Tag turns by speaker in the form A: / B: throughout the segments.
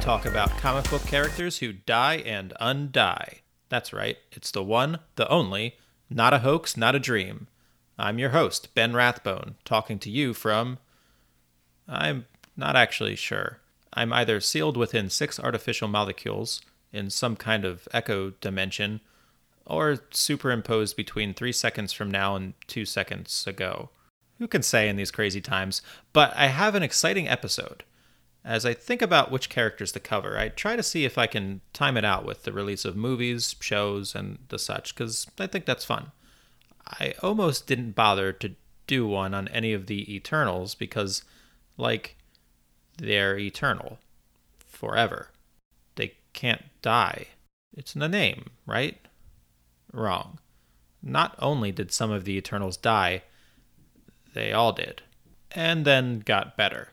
A: talk about comic book characters who die and undie. That's right, it's the one, the only, not a hoax, not a dream. I'm your host, Ben Rathbone, talking to you from. I'm not actually sure. I'm either sealed within six artificial molecules in some kind of echo dimension, or superimposed between three seconds from now and two seconds ago. Who can say in these crazy times? But I have an exciting episode. As I think about which characters to cover, I try to see if I can time it out with the release of movies, shows, and the such, because I think that's fun. I almost didn't bother to do one on any of the Eternals because, like, they're eternal. Forever. They can't die. It's in the name, right? Wrong. Not only did some of the Eternals die, they all did. And then got better.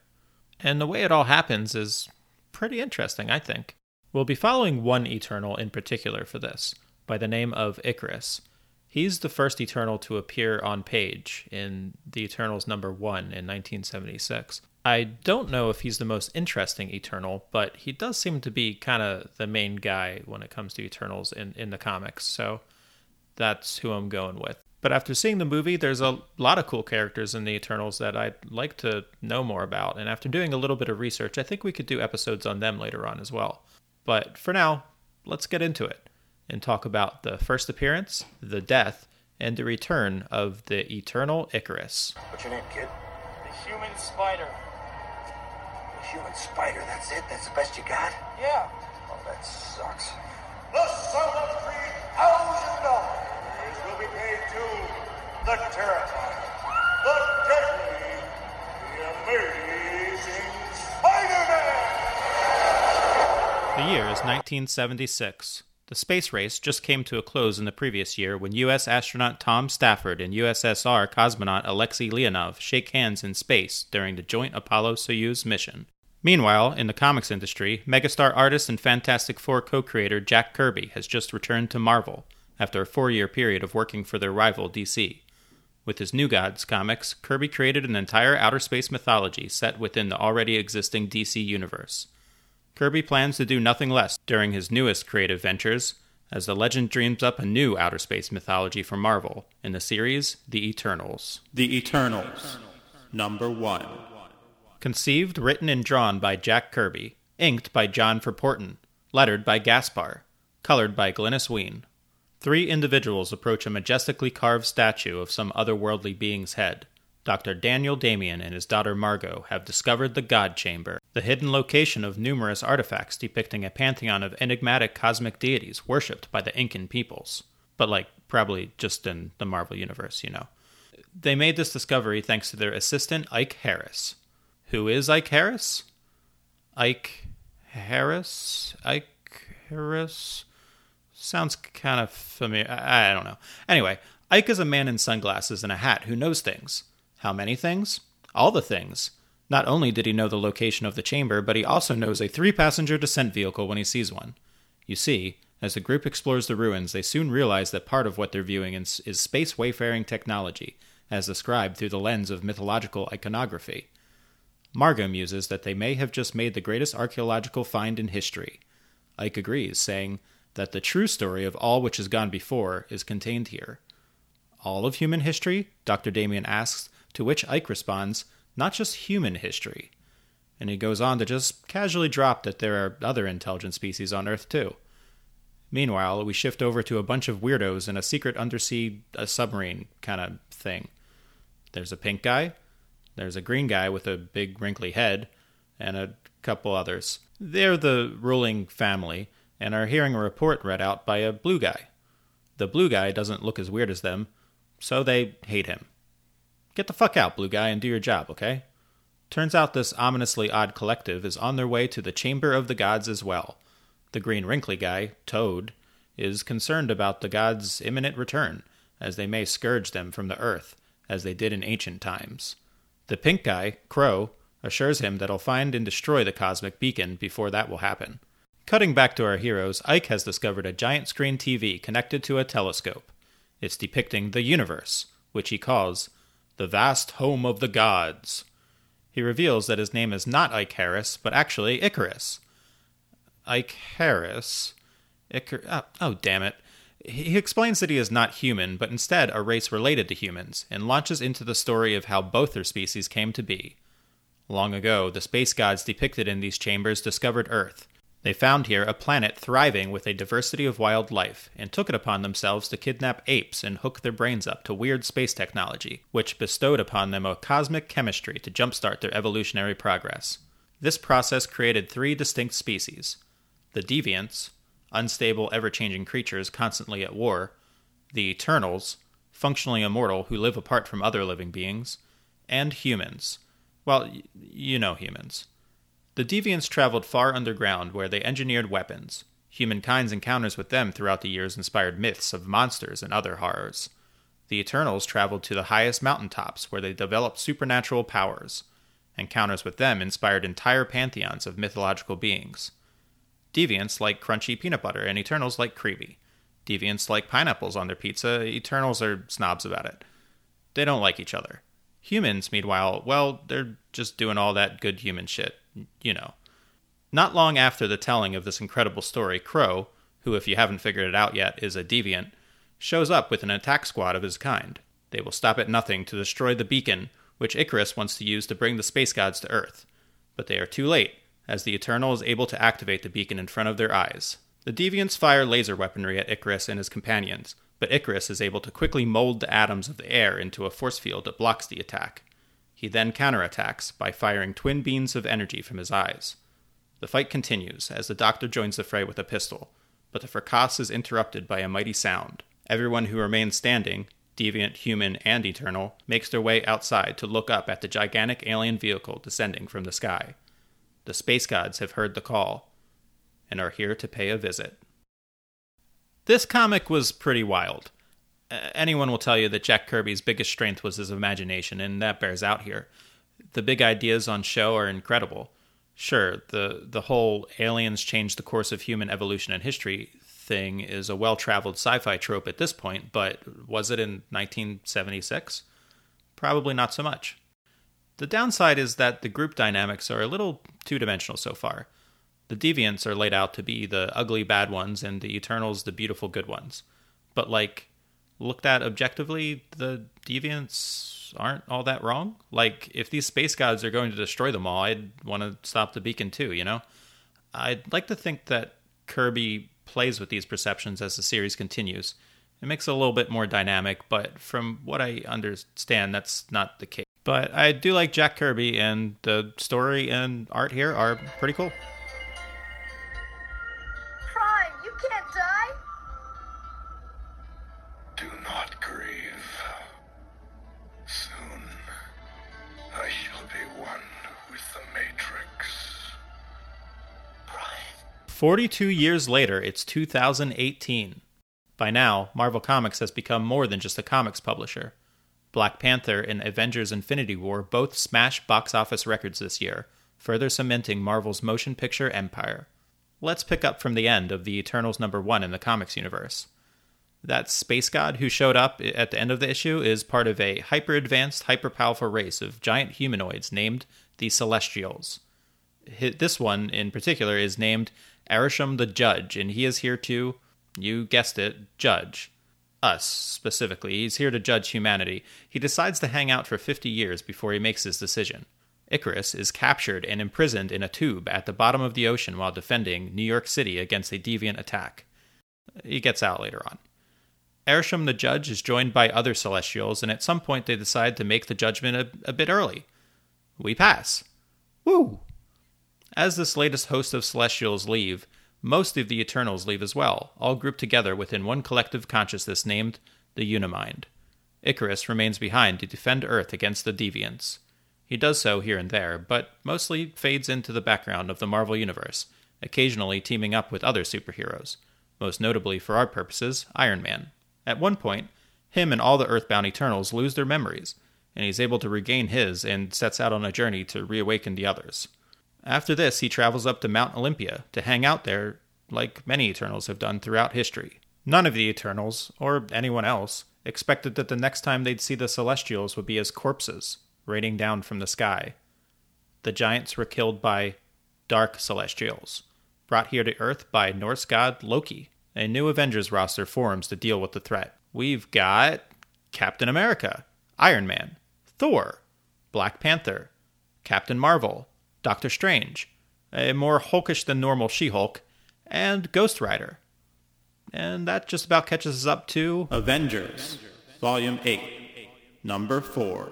A: And the way it all happens is pretty interesting, I think. We'll be following one Eternal in particular for this, by the name of Icarus. He's the first Eternal to appear on page in The Eternals number one in 1976. I don't know if he's the most interesting Eternal, but he does seem to be kind of the main guy when it comes to Eternals in, in the comics, so that's who I'm going with but after seeing the movie, there's a lot of cool characters in the Eternals that I'd like to know more about. And after doing a little bit of research, I think we could do episodes on them later on as well. But for now, let's get into it and talk about the first appearance, the death, and the return of the Eternal Icarus.
B: What's your name, kid?
C: The Human Spider.
B: The Human Spider, that's it? That's the best you got?
C: Yeah.
B: Oh, that sucks.
C: The son of $3,000! The terrifying, the deadly, the amazing Spider-Man.
A: The year is 1976. The space race just came to a close in the previous year when U.S. astronaut Tom Stafford and USSR cosmonaut Alexei Leonov shake hands in space during the joint Apollo Soyuz mission. Meanwhile, in the comics industry, megastar artist and Fantastic Four co creator Jack Kirby has just returned to Marvel after a four year period of working for their rival DC. With his New Gods comics, Kirby created an entire outer space mythology set within the already existing DC universe. Kirby plans to do nothing less during his newest creative ventures, as the legend dreams up a new outer space mythology for Marvel in the series The Eternals.
D: The Eternals, number one.
A: Conceived, written, and drawn by Jack Kirby, inked by John Verpoorten, lettered by Gaspar, colored by Glynis Wein. Three individuals approach a majestically carved statue of some otherworldly being's head. Dr. Daniel Damian and his daughter Margo have discovered the God Chamber, the hidden location of numerous artifacts depicting a pantheon of enigmatic cosmic deities worshipped by the Incan peoples. But, like, probably just in the Marvel Universe, you know. They made this discovery thanks to their assistant, Ike Harris. Who is Ike Harris? Ike Harris? Ike Harris? Sounds kind of familiar. I I don't know. Anyway, Ike is a man in sunglasses and a hat who knows things. How many things? All the things. Not only did he know the location of the chamber, but he also knows a three passenger descent vehicle when he sees one. You see, as the group explores the ruins, they soon realize that part of what they're viewing is, is space wayfaring technology, as described through the lens of mythological iconography. Margo muses that they may have just made the greatest archaeological find in history. Ike agrees, saying that the true story of all which has gone before is contained here. All of human history? Dr. Damian asks, to which Ike responds, not just human history. And he goes on to just casually drop that there are other intelligent species on Earth too. Meanwhile, we shift over to a bunch of weirdos in a secret undersea a submarine kind of thing. There's a pink guy, there's a green guy with a big wrinkly head, and a couple others. They're the ruling family and are hearing a report read out by a blue guy. The blue guy doesn't look as weird as them, so they hate him. Get the fuck out, blue guy, and do your job, okay? Turns out this ominously odd collective is on their way to the Chamber of the Gods as well. The green wrinkly guy, Tode, is concerned about the gods' imminent return, as they may scourge them from the earth, as they did in ancient times. The pink guy, Kro, assures him that he'll find and destroy the cosmic beacon before that will happen. Cutting back to our heroes, Ike has discovered a giant screen TV connected to a telescope. It's depicting the universe, which he calls the vast home of the gods. He reveals that his name is not Ike Harris, but actually Icarus. Ike Harris. Icar- oh, oh, damn it. He explains that he is not human, but instead a race related to humans, and launches into the story of how both their species came to be. Long ago, the space gods depicted in these chambers discovered Earth. They found here a planet thriving with a diversity of wildlife and took it upon themselves to kidnap apes and hook their brains up to weird space technology, which bestowed upon them a cosmic chemistry to jumpstart their evolutionary progress. This process created three distinct species the deviants, unstable, ever changing creatures constantly at war, the Eternals, functionally immortal who live apart from other living beings, and humans. Well, you know humans. The deviants traveled far underground where they engineered weapons. Humankind's encounters with them throughout the years inspired myths of monsters and other horrors. The Eternals traveled to the highest mountaintops where they developed supernatural powers. Encounters with them inspired entire pantheons of mythological beings. Deviants like crunchy peanut butter, and Eternals like creamy. Deviants like pineapples on their pizza, Eternals are snobs about it. They don't like each other. Humans, meanwhile, well, they're just doing all that good human shit, you know. Not long after the telling of this incredible story, Kro, who, if you haven't figured it out yet, is a deviant, shows up with an attack squad of his kind. They will stop at nothing to destroy the beacon, which Icarus wants to use to bring the space gods to Earth. But they are too late, as the Eternal is able to activate the beacon in front of their eyes. The deviants fire laser weaponry at Icarus and his companions, but Icarus is able to quickly mold the atoms of the air into a force field that blocks the attack. He then counterattacks by firing twin beams of energy from his eyes. The fight continues as the doctor joins the fray with a pistol, but the fracas is interrupted by a mighty sound. Everyone who remains standing, deviant, human, and eternal, makes their way outside to look up at the gigantic alien vehicle descending from the sky. The space gods have heard the call and are here to pay a visit. This comic was pretty wild. Anyone will tell you that Jack Kirby's biggest strength was his imagination, and that bears out here. The big ideas on show are incredible. Sure, the the whole aliens change the course of human evolution and history thing is a well-traveled sci-fi trope at this point, but was it in 1976? Probably not so much. The downside is that the group dynamics are a little two-dimensional so far. The deviants are laid out to be the ugly bad ones and the eternals the beautiful good ones. But like looked at objectively, the deviants aren't all that wrong. Like if these space gods are going to destroy them all, I'd want to stop the beacon too, you know? I'd like to think that Kirby plays with these perceptions as the series continues. It makes it a little bit more dynamic, but from what I understand, that's not the case. But I do like Jack Kirby, and the story and art here are pretty cool. 42 years later, it's 2018. By now, Marvel Comics has become more than just a comics publisher. Black Panther and Avengers Infinity War both smashed box office records this year, further cementing Marvel's motion picture empire. Let's pick up from the end of the Eternals number one in the comics universe. That space god who showed up at the end of the issue is part of a hyper advanced, hyper powerful race of giant humanoids named the Celestials. This one in particular is named Arishem the Judge, and he is here to, you guessed it, judge. Us, specifically. He's here to judge humanity. He decides to hang out for 50 years before he makes his decision. Icarus is captured and imprisoned in a tube at the bottom of the ocean while defending New York City against a deviant attack. He gets out later on. Arishem the judge is joined by other celestials, and at some point they decide to make the judgment a, a bit early. We pass. Woo! As this latest host of celestials leave, most of the Eternals leave as well, all grouped together within one collective consciousness named the Unimind. Icarus remains behind to defend Earth against the Deviants. He does so here and there, but mostly fades into the background of the Marvel Universe, occasionally teaming up with other superheroes, most notably for our purposes, Iron Man. At one point, him and all the Earthbound Eternals lose their memories, and he's able to regain his and sets out on a journey to reawaken the others. After this, he travels up to Mount Olympia to hang out there like many Eternals have done throughout history. None of the Eternals, or anyone else, expected that the next time they'd see the Celestials would be as corpses raining down from the sky. the giants were killed by dark celestials, brought here to Earth by Norse god Loki. A new Avengers roster forms to deal with the threat. We've got Captain America, Iron Man, Thor, Black Panther, Captain Marvel, Doctor Strange, a more hulkish than normal She Hulk, and Ghost Rider. And that just about catches us up to
D: Avengers, Volume 8, Number 4.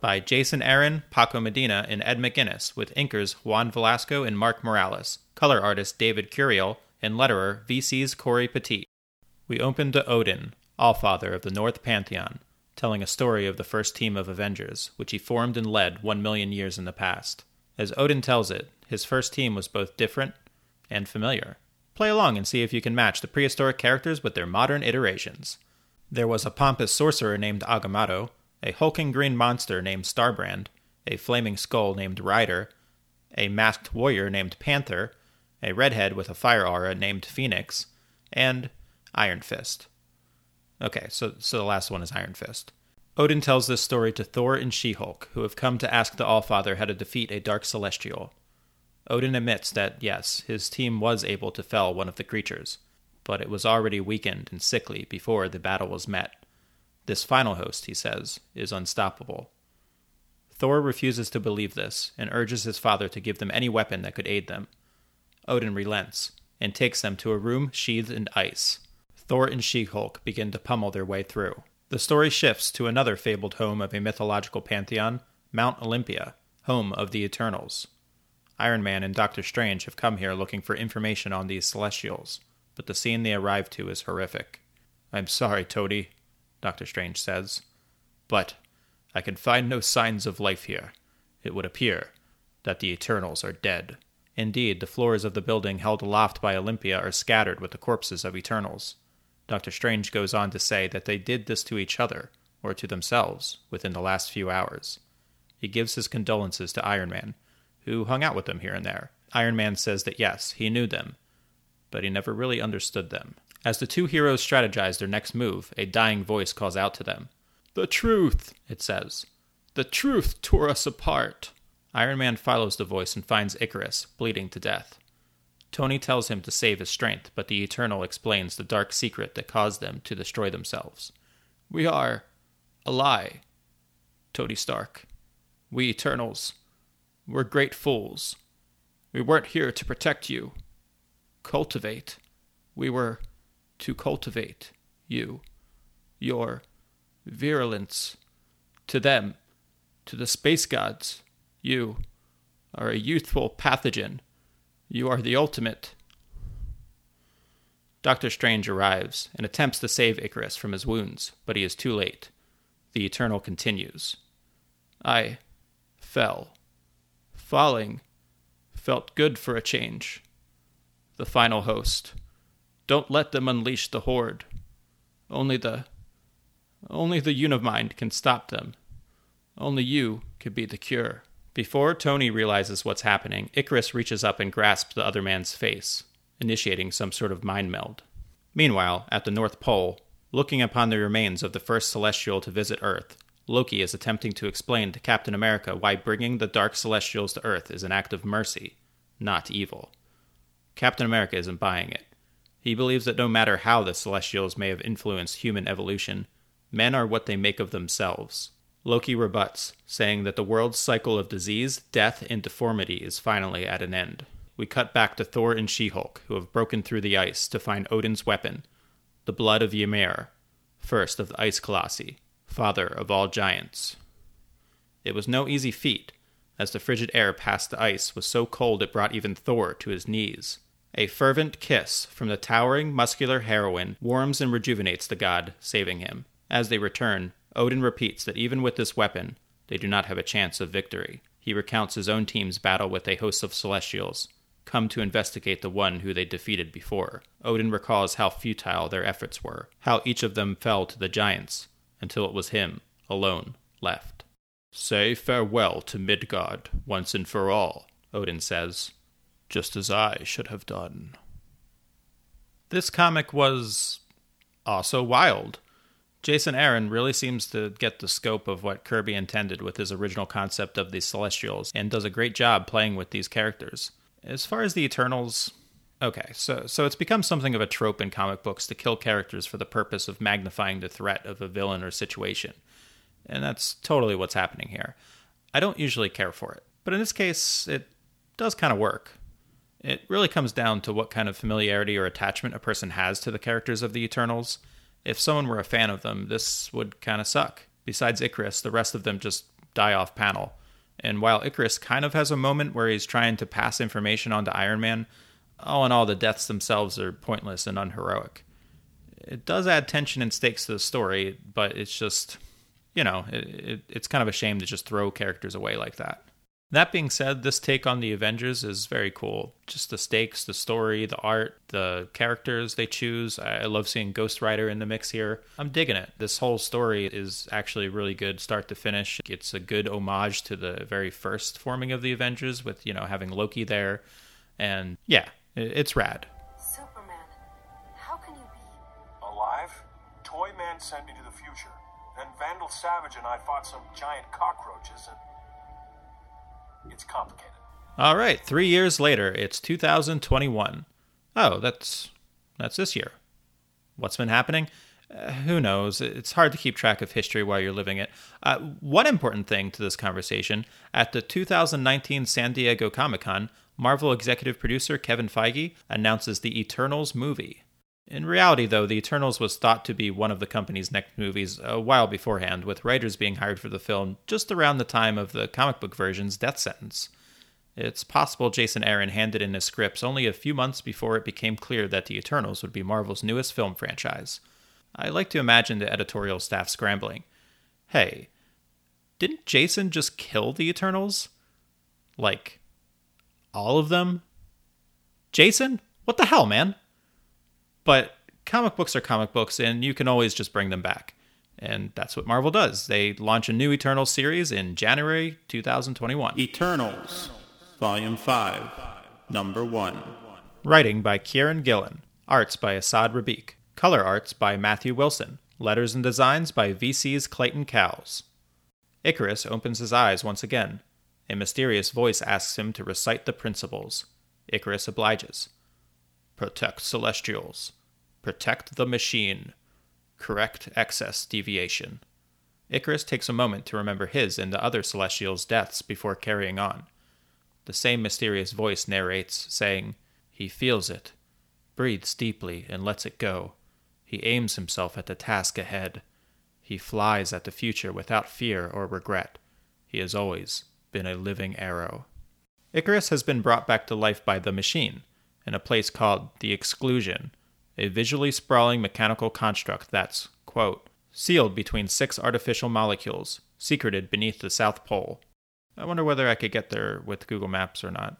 A: by Jason Aaron, Paco Medina, and Ed McGuinness, with inkers Juan Velasco and Mark Morales, color artist David Curiel, and letterer VC's Corey Petit. We open to Odin, Allfather of the North Pantheon, telling a story of the first team of Avengers, which he formed and led one million years in the past. As Odin tells it, his first team was both different and familiar. Play along and see if you can match the prehistoric characters with their modern iterations. There was a pompous sorcerer named Agamotto, a hulking green monster named Starbrand, a flaming skull named Ryder, a masked warrior named Panther, a redhead with a fire aura named Phoenix, and Iron Fist. Okay, so so the last one is Iron Fist. Odin tells this story to Thor and She-Hulk, who have come to ask the Allfather how to defeat a dark celestial. Odin admits that yes, his team was able to fell one of the creatures, but it was already weakened and sickly before the battle was met. This final host, he says, is unstoppable. Thor refuses to believe this and urges his father to give them any weapon that could aid them. Odin relents and takes them to a room sheathed in ice. Thor and She Hulk begin to pummel their way through. The story shifts to another fabled home of a mythological pantheon, Mount Olympia, home of the Eternals. Iron Man and Doctor Strange have come here looking for information on these celestials, but the scene they arrive to is horrific. I'm sorry, Toady, Doctor Strange says, but I can find no signs of life here. It would appear that the Eternals are dead. Indeed, the floors of the building held aloft by Olympia are scattered with the corpses of Eternals. Dr. Strange goes on to say that they did this to each other, or to themselves, within the last few hours. He gives his condolences to Iron Man, who hung out with them here and there. Iron Man says that yes, he knew them, but he never really understood them. As the two heroes strategize their next move, a dying voice calls out to them. The truth, it says. The truth tore us apart. Iron Man follows the voice and finds Icarus, bleeding to death. Tony tells him to save his strength, but the Eternal explains the dark secret that caused them to destroy themselves. We are a lie, Tony Stark. We Eternals. We're great fools. We weren't here to protect you. Cultivate. We were to cultivate you. Your virulence. To them, to the space gods, you are a youthful pathogen. You are the ultimate. Doctor Strange arrives and attempts to save Icarus from his wounds, but he is too late. The Eternal continues. I fell. Falling felt good for a change. The final host. Don't let them unleash the horde. Only the only the Unimind can stop them. Only you could be the cure. Before Tony realizes what's happening, Icarus reaches up and grasps the other man's face, initiating some sort of mind meld. Meanwhile, at the North Pole, looking upon the remains of the first celestial to visit Earth, Loki is attempting to explain to Captain America why bringing the Dark Celestials to Earth is an act of mercy, not evil. Captain America isn't buying it. He believes that no matter how the Celestials may have influenced human evolution, men are what they make of themselves. Loki rebuts, saying that the world's cycle of disease, death, and deformity is finally at an end. We cut back to Thor and She Hulk, who have broken through the ice to find Odin's weapon, the blood of Ymir, first of the Ice Colossi, father of all giants. It was no easy feat, as the frigid air past the ice was so cold it brought even Thor to his knees. A fervent kiss from the towering, muscular heroine warms and rejuvenates the god, saving him. As they return, Odin repeats that even with this weapon, they do not have a chance of victory. He recounts his own team's battle with a host of celestials, come to investigate the one who they defeated before. Odin recalls how futile their efforts were, how each of them fell to the giants, until it was him, alone, left. Say farewell to Midgard, once and for all, Odin says, just as I should have done. This comic was also wild. Jason Aaron really seems to get the scope of what Kirby intended with his original concept of the Celestials and does a great job playing with these characters. As far as the Eternals, okay, so so it's become something of a trope in comic books to kill characters for the purpose of magnifying the threat of a villain or situation. And that's totally what's happening here. I don't usually care for it, but in this case it does kind of work. It really comes down to what kind of familiarity or attachment a person has to the characters of the Eternals. If someone were a fan of them, this would kind of suck. Besides Icarus, the rest of them just die off panel. And while Icarus kind of has a moment where he's trying to pass information on to Iron Man, all in all, the deaths themselves are pointless and unheroic. It does add tension and stakes to the story, but it's just, you know, it, it, it's kind of a shame to just throw characters away like that. That being said, this take on the Avengers is very cool. Just the stakes, the story, the art, the characters they choose. I love seeing Ghost Rider in the mix here. I'm digging it. This whole story is actually really good start to finish. It's a good homage to the very first forming of the Avengers with, you know, having Loki there. And yeah, it's rad.
E: Superman, how can you be?
C: Alive? Toy Man sent me to the future. Then Vandal Savage and I fought some giant cockroaches and. It's complicated.
A: All right, three years later, it's 2021. Oh, that's that's this year. What's been happening? Uh, who knows? It's hard to keep track of history while you're living it. Uh, one important thing to this conversation at the 2019 San Diego Comic Con, Marvel executive producer Kevin Feige announces the Eternals movie. In reality, though, The Eternals was thought to be one of the company's next movies a while beforehand, with writers being hired for the film just around the time of the comic book version's death sentence. It's possible Jason Aaron handed in his scripts only a few months before it became clear that The Eternals would be Marvel's newest film franchise. I like to imagine the editorial staff scrambling. Hey, didn't Jason just kill the Eternals? Like, all of them? Jason? What the hell, man? But comic books are comic books, and you can always just bring them back. And that's what Marvel does. They launch a new Eternals series in January 2021.
D: Eternals, Volume 5, Number 1.
A: Writing by Kieran Gillen. Arts by Esad Ribić. Color arts by Matthew Wilson. Letters and designs by VC's Clayton Cowles. Icarus opens his eyes once again. A mysterious voice asks him to recite the principles. Icarus obliges. Protect Celestials. Protect the machine. Correct excess deviation. Icarus takes a moment to remember his and the other Celestials' deaths before carrying on. The same mysterious voice narrates, saying, He feels it, breathes deeply, and lets it go. He aims himself at the task ahead. He flies at the future without fear or regret. He has always been a living arrow. Icarus has been brought back to life by the machine in a place called the Exclusion, a visually sprawling mechanical construct that's, quote, sealed between six artificial molecules, secreted beneath the South Pole. I wonder whether I could get there with Google Maps or not.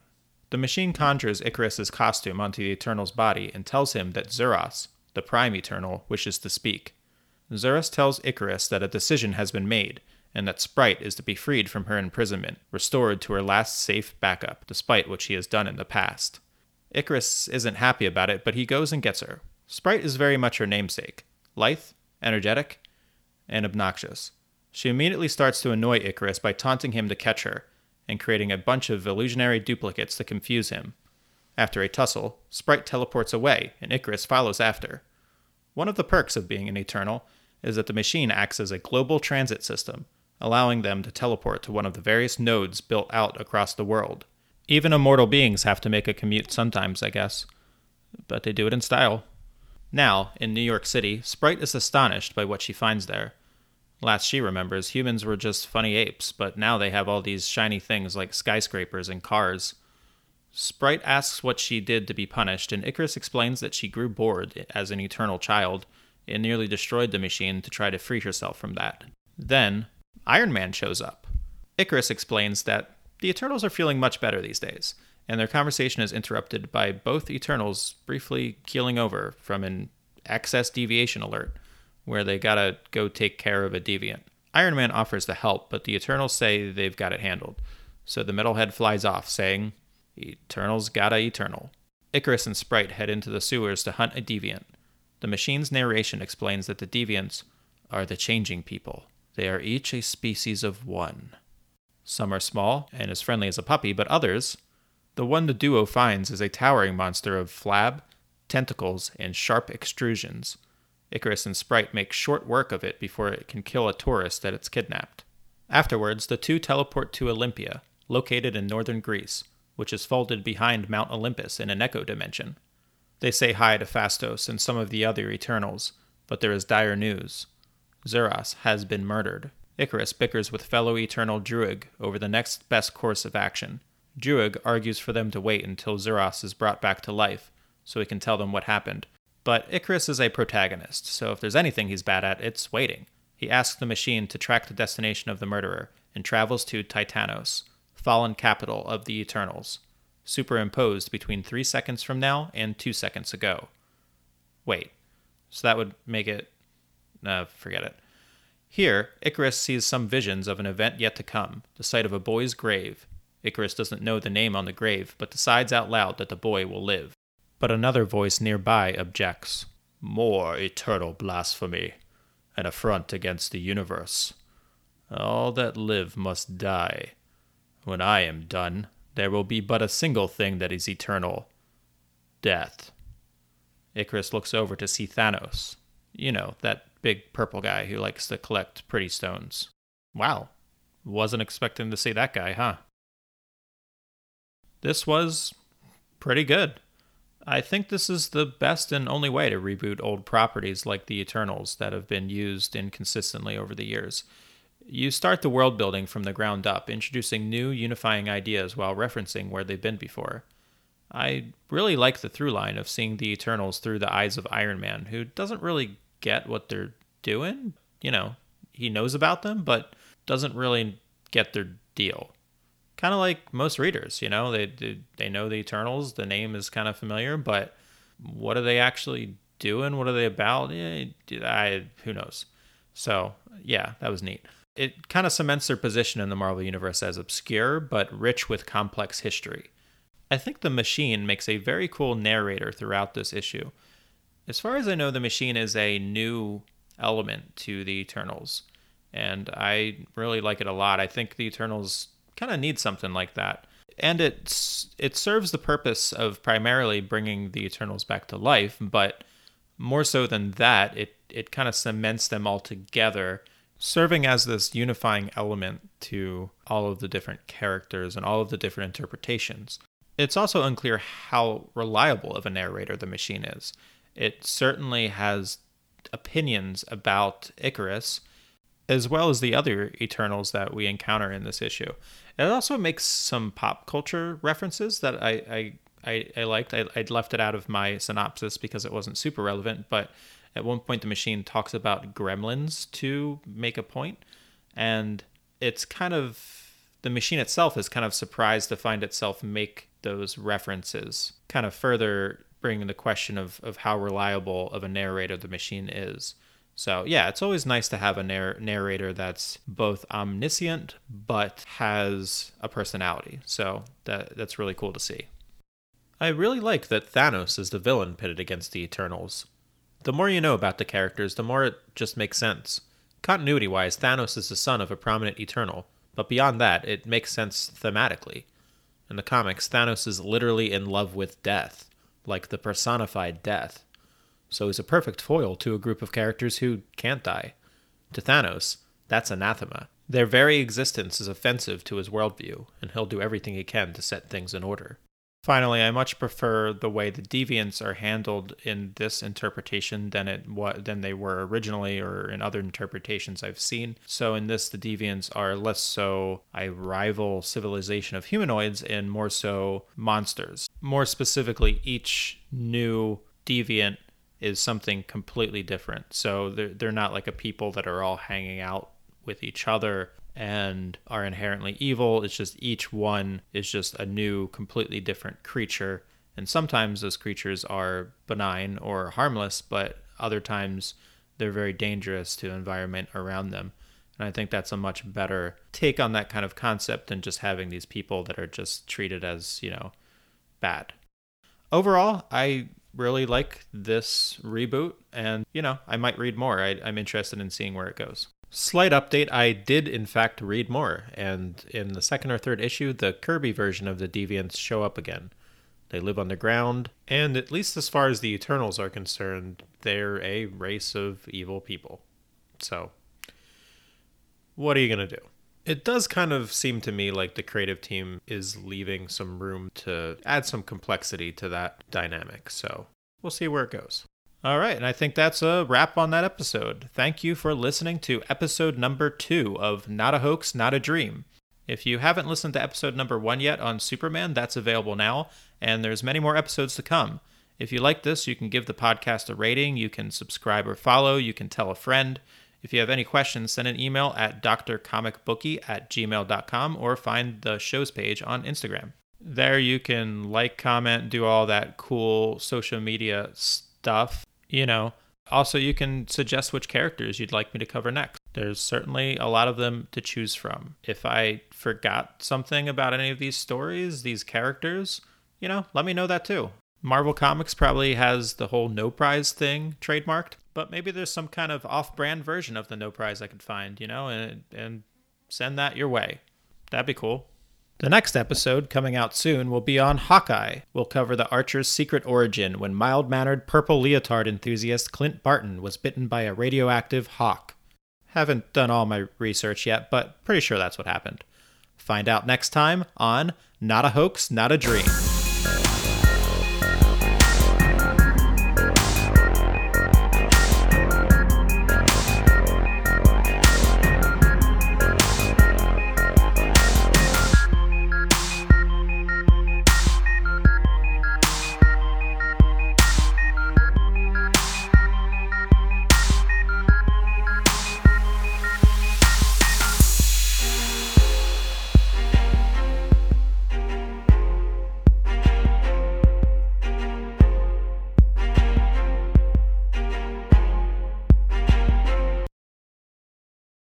A: The machine conjures Ikaris's costume onto the Eternal's body and tells him that Zuras, the Prime Eternal, wishes to speak. Zuras tells Icarus that a decision has been made and that Sprite is to be freed from her imprisonment, restored to her last safe backup, despite what she has done in the past. Ikaris isn't happy about it, but he goes and gets her. Sprite is very much her namesake lithe, energetic, and obnoxious. She immediately starts to annoy Icarus by taunting him to catch her and creating a bunch of illusionary duplicates to confuse him. After a tussle, Sprite teleports away, and Icarus follows after. One of the perks of being an Eternal is that the machine acts as a global transit system, allowing them to teleport to one of the various nodes built out across the world. Even immortal beings have to make a commute sometimes, I guess. But they do it in style. Now, in New York City, Sprite is astonished by what she finds there. Last she remembers, humans were just funny apes, but now they have all these shiny things like skyscrapers and cars. Sprite asks what she did to be punished, and Icarus explains that she grew bored as an eternal child and nearly destroyed the machine to try to free herself from that. Then, Iron Man shows up. Icarus explains that the Eternals are feeling much better these days, and their conversation is interrupted by both Eternals briefly keeling over from an excess deviation alert, where they gotta go take care of a deviant. Iron Man offers to help, but the Eternals say they've got it handled. So the metalhead flies off, saying, Eternals gotta eternal. Icarus and Sprite head into the sewers to hunt a deviant. The machine's narration explains that the deviants are the changing people. They are each a species of one. Some are small and as friendly as a puppy, but others, the one the duo finds is a towering monster of flab, tentacles, and sharp extrusions. Icarus and Sprite make short work of it before it can kill a tourist that it's kidnapped. Afterwards, the two teleport to Olympia, located in northern Greece, which is folded behind Mount Olympus in an echo dimension. They say hi to Phastos and some of the other Eternals, but there is dire news. Zuras has been murdered. Icarus bickers with fellow Eternal Druig over the next best course of action. Druig argues for them to wait until Zuras is brought back to life, so he can tell them what happened. But Icarus is a protagonist, so if there's anything he's bad at, it's waiting. He asks the machine to track the destination of the murderer and travels to Titanos, fallen capital of the Eternals, superimposed between three seconds from now and two seconds ago. Wait, so that would make it. Uh, forget it. Here, Icarus sees some visions of an event yet to come, the sight of a boy's grave. Icarus doesn't know the name on the grave, but decides out loud that the boy will live. But another voice nearby objects. More eternal blasphemy, an affront against the universe. All that live must die. When I am done, there will be but a single thing that is eternal death. Icarus looks over to see Thanos. You know, that big purple guy who likes to collect pretty stones. Wow. Wasn't expecting to see that guy, huh? This was pretty good. I think this is the best and only way to reboot old properties like the Eternals that have been used inconsistently over the years. You start the world building from the ground up, introducing new unifying ideas while referencing where they've been before. I really like the through line of seeing the Eternals through the eyes of Iron Man, who doesn't really get what they're doing. You know, he knows about them, but doesn't really get their deal. Kind of like most readers, you know, they, they they know the Eternals. The name is kind of familiar, but what are they actually doing? What are they about? Yeah, I who knows. So yeah, that was neat. It kind of cements their position in the Marvel universe as obscure but rich with complex history. I think the machine makes a very cool narrator throughout this issue. As far as I know, the machine is a new element to the Eternals, and I really like it a lot. I think the Eternals kind of need something like that. And it's it serves the purpose of primarily bringing the Eternals back to life, but more so than that, it it kind of cements them all together, serving as this unifying element to all of the different characters and all of the different interpretations. It's also unclear how reliable of a narrator the machine is. It certainly has opinions about Icarus, as well as the other Eternals that we encounter in this issue. It also makes some pop culture references that I I, I, I liked. I, I left it out of my synopsis because it wasn't super relevant, but at one point the machine talks about gremlins to make a point, and it's kind of the machine itself is kind of surprised to find itself make those references, kind of further the question of, of how reliable of a narrator the machine is. So, yeah, it's always nice to have a narr- narrator that's both omniscient but has a personality. So, that that's really cool to see. I really like that Thanos is the villain pitted against the Eternals. The more you know about the characters, the more it just makes sense. Continuity wise, Thanos is the son of a prominent Eternal, but beyond that, it makes sense thematically. In the comics, Thanos is literally in love with death, like the personified death. So he's a perfect foil to a group of characters who can't die. To Thanos, that's anathema. Their very existence is offensive to his worldview, and he'll do everything he can to set things in order. Finally, I much prefer the way the deviants are handled in this interpretation than it what than they were originally or in other interpretations I've seen. So in this, the deviants are less so a rival civilization of humanoids and more so monsters. More specifically, each new deviant is something completely different. So they're they're not like a people that are all hanging out with each other and are inherently evil. It's just each one is just a new, completely different creature. And sometimes those creatures are benign or harmless, but other times they're very dangerous to environment around them. And I think that's a much better take on that kind of concept than just having these people that are just treated as, you know, bad. Overall, I really like this reboot, and you know, I might read more. I, I'm interested in seeing where it goes. Slight update I did, in fact, read more, and in the second or third issue, the Kirby version of the Deviants show up again. They live underground, and at least as far as the Eternals are concerned, they're a race of evil people. So, what are you going to do? It does kind of seem to me like the creative team is leaving some room to add some complexity to that dynamic. So, we'll see where it goes. All right, and I think that's a wrap on that episode. Thank you for listening to episode number two of Not a Hoax, Not a Dream. If you haven't listened to episode number one yet on Superman, that's available now, and there's many more episodes to come. If you like this, you can give the podcast a rating, you can subscribe or follow, you can tell a friend. If you have any questions, send an email at drcomicbookie at gmail.com or find the show's page on Instagram. There you can like, comment, do all that cool social media stuff. You know, also you can suggest which characters you'd like me to cover next. There's certainly a lot of them to choose from. If I forgot something about any of these stories, these characters, you know, let me know that too. Marvel Comics probably has the whole no prize thing trademarked but maybe there's some kind of off-brand version of the no prize I could find, you know, and and send that your way. That'd be cool. The next episode, coming out soon, will be on Hawkeye. We'll cover the Archer's secret origin when mild mannered purple leotard enthusiast Clint Barton was bitten by a radioactive hawk. Haven't done all my research yet, but pretty sure that's what happened. Find out next time on Not a Hoax, Not a Dream.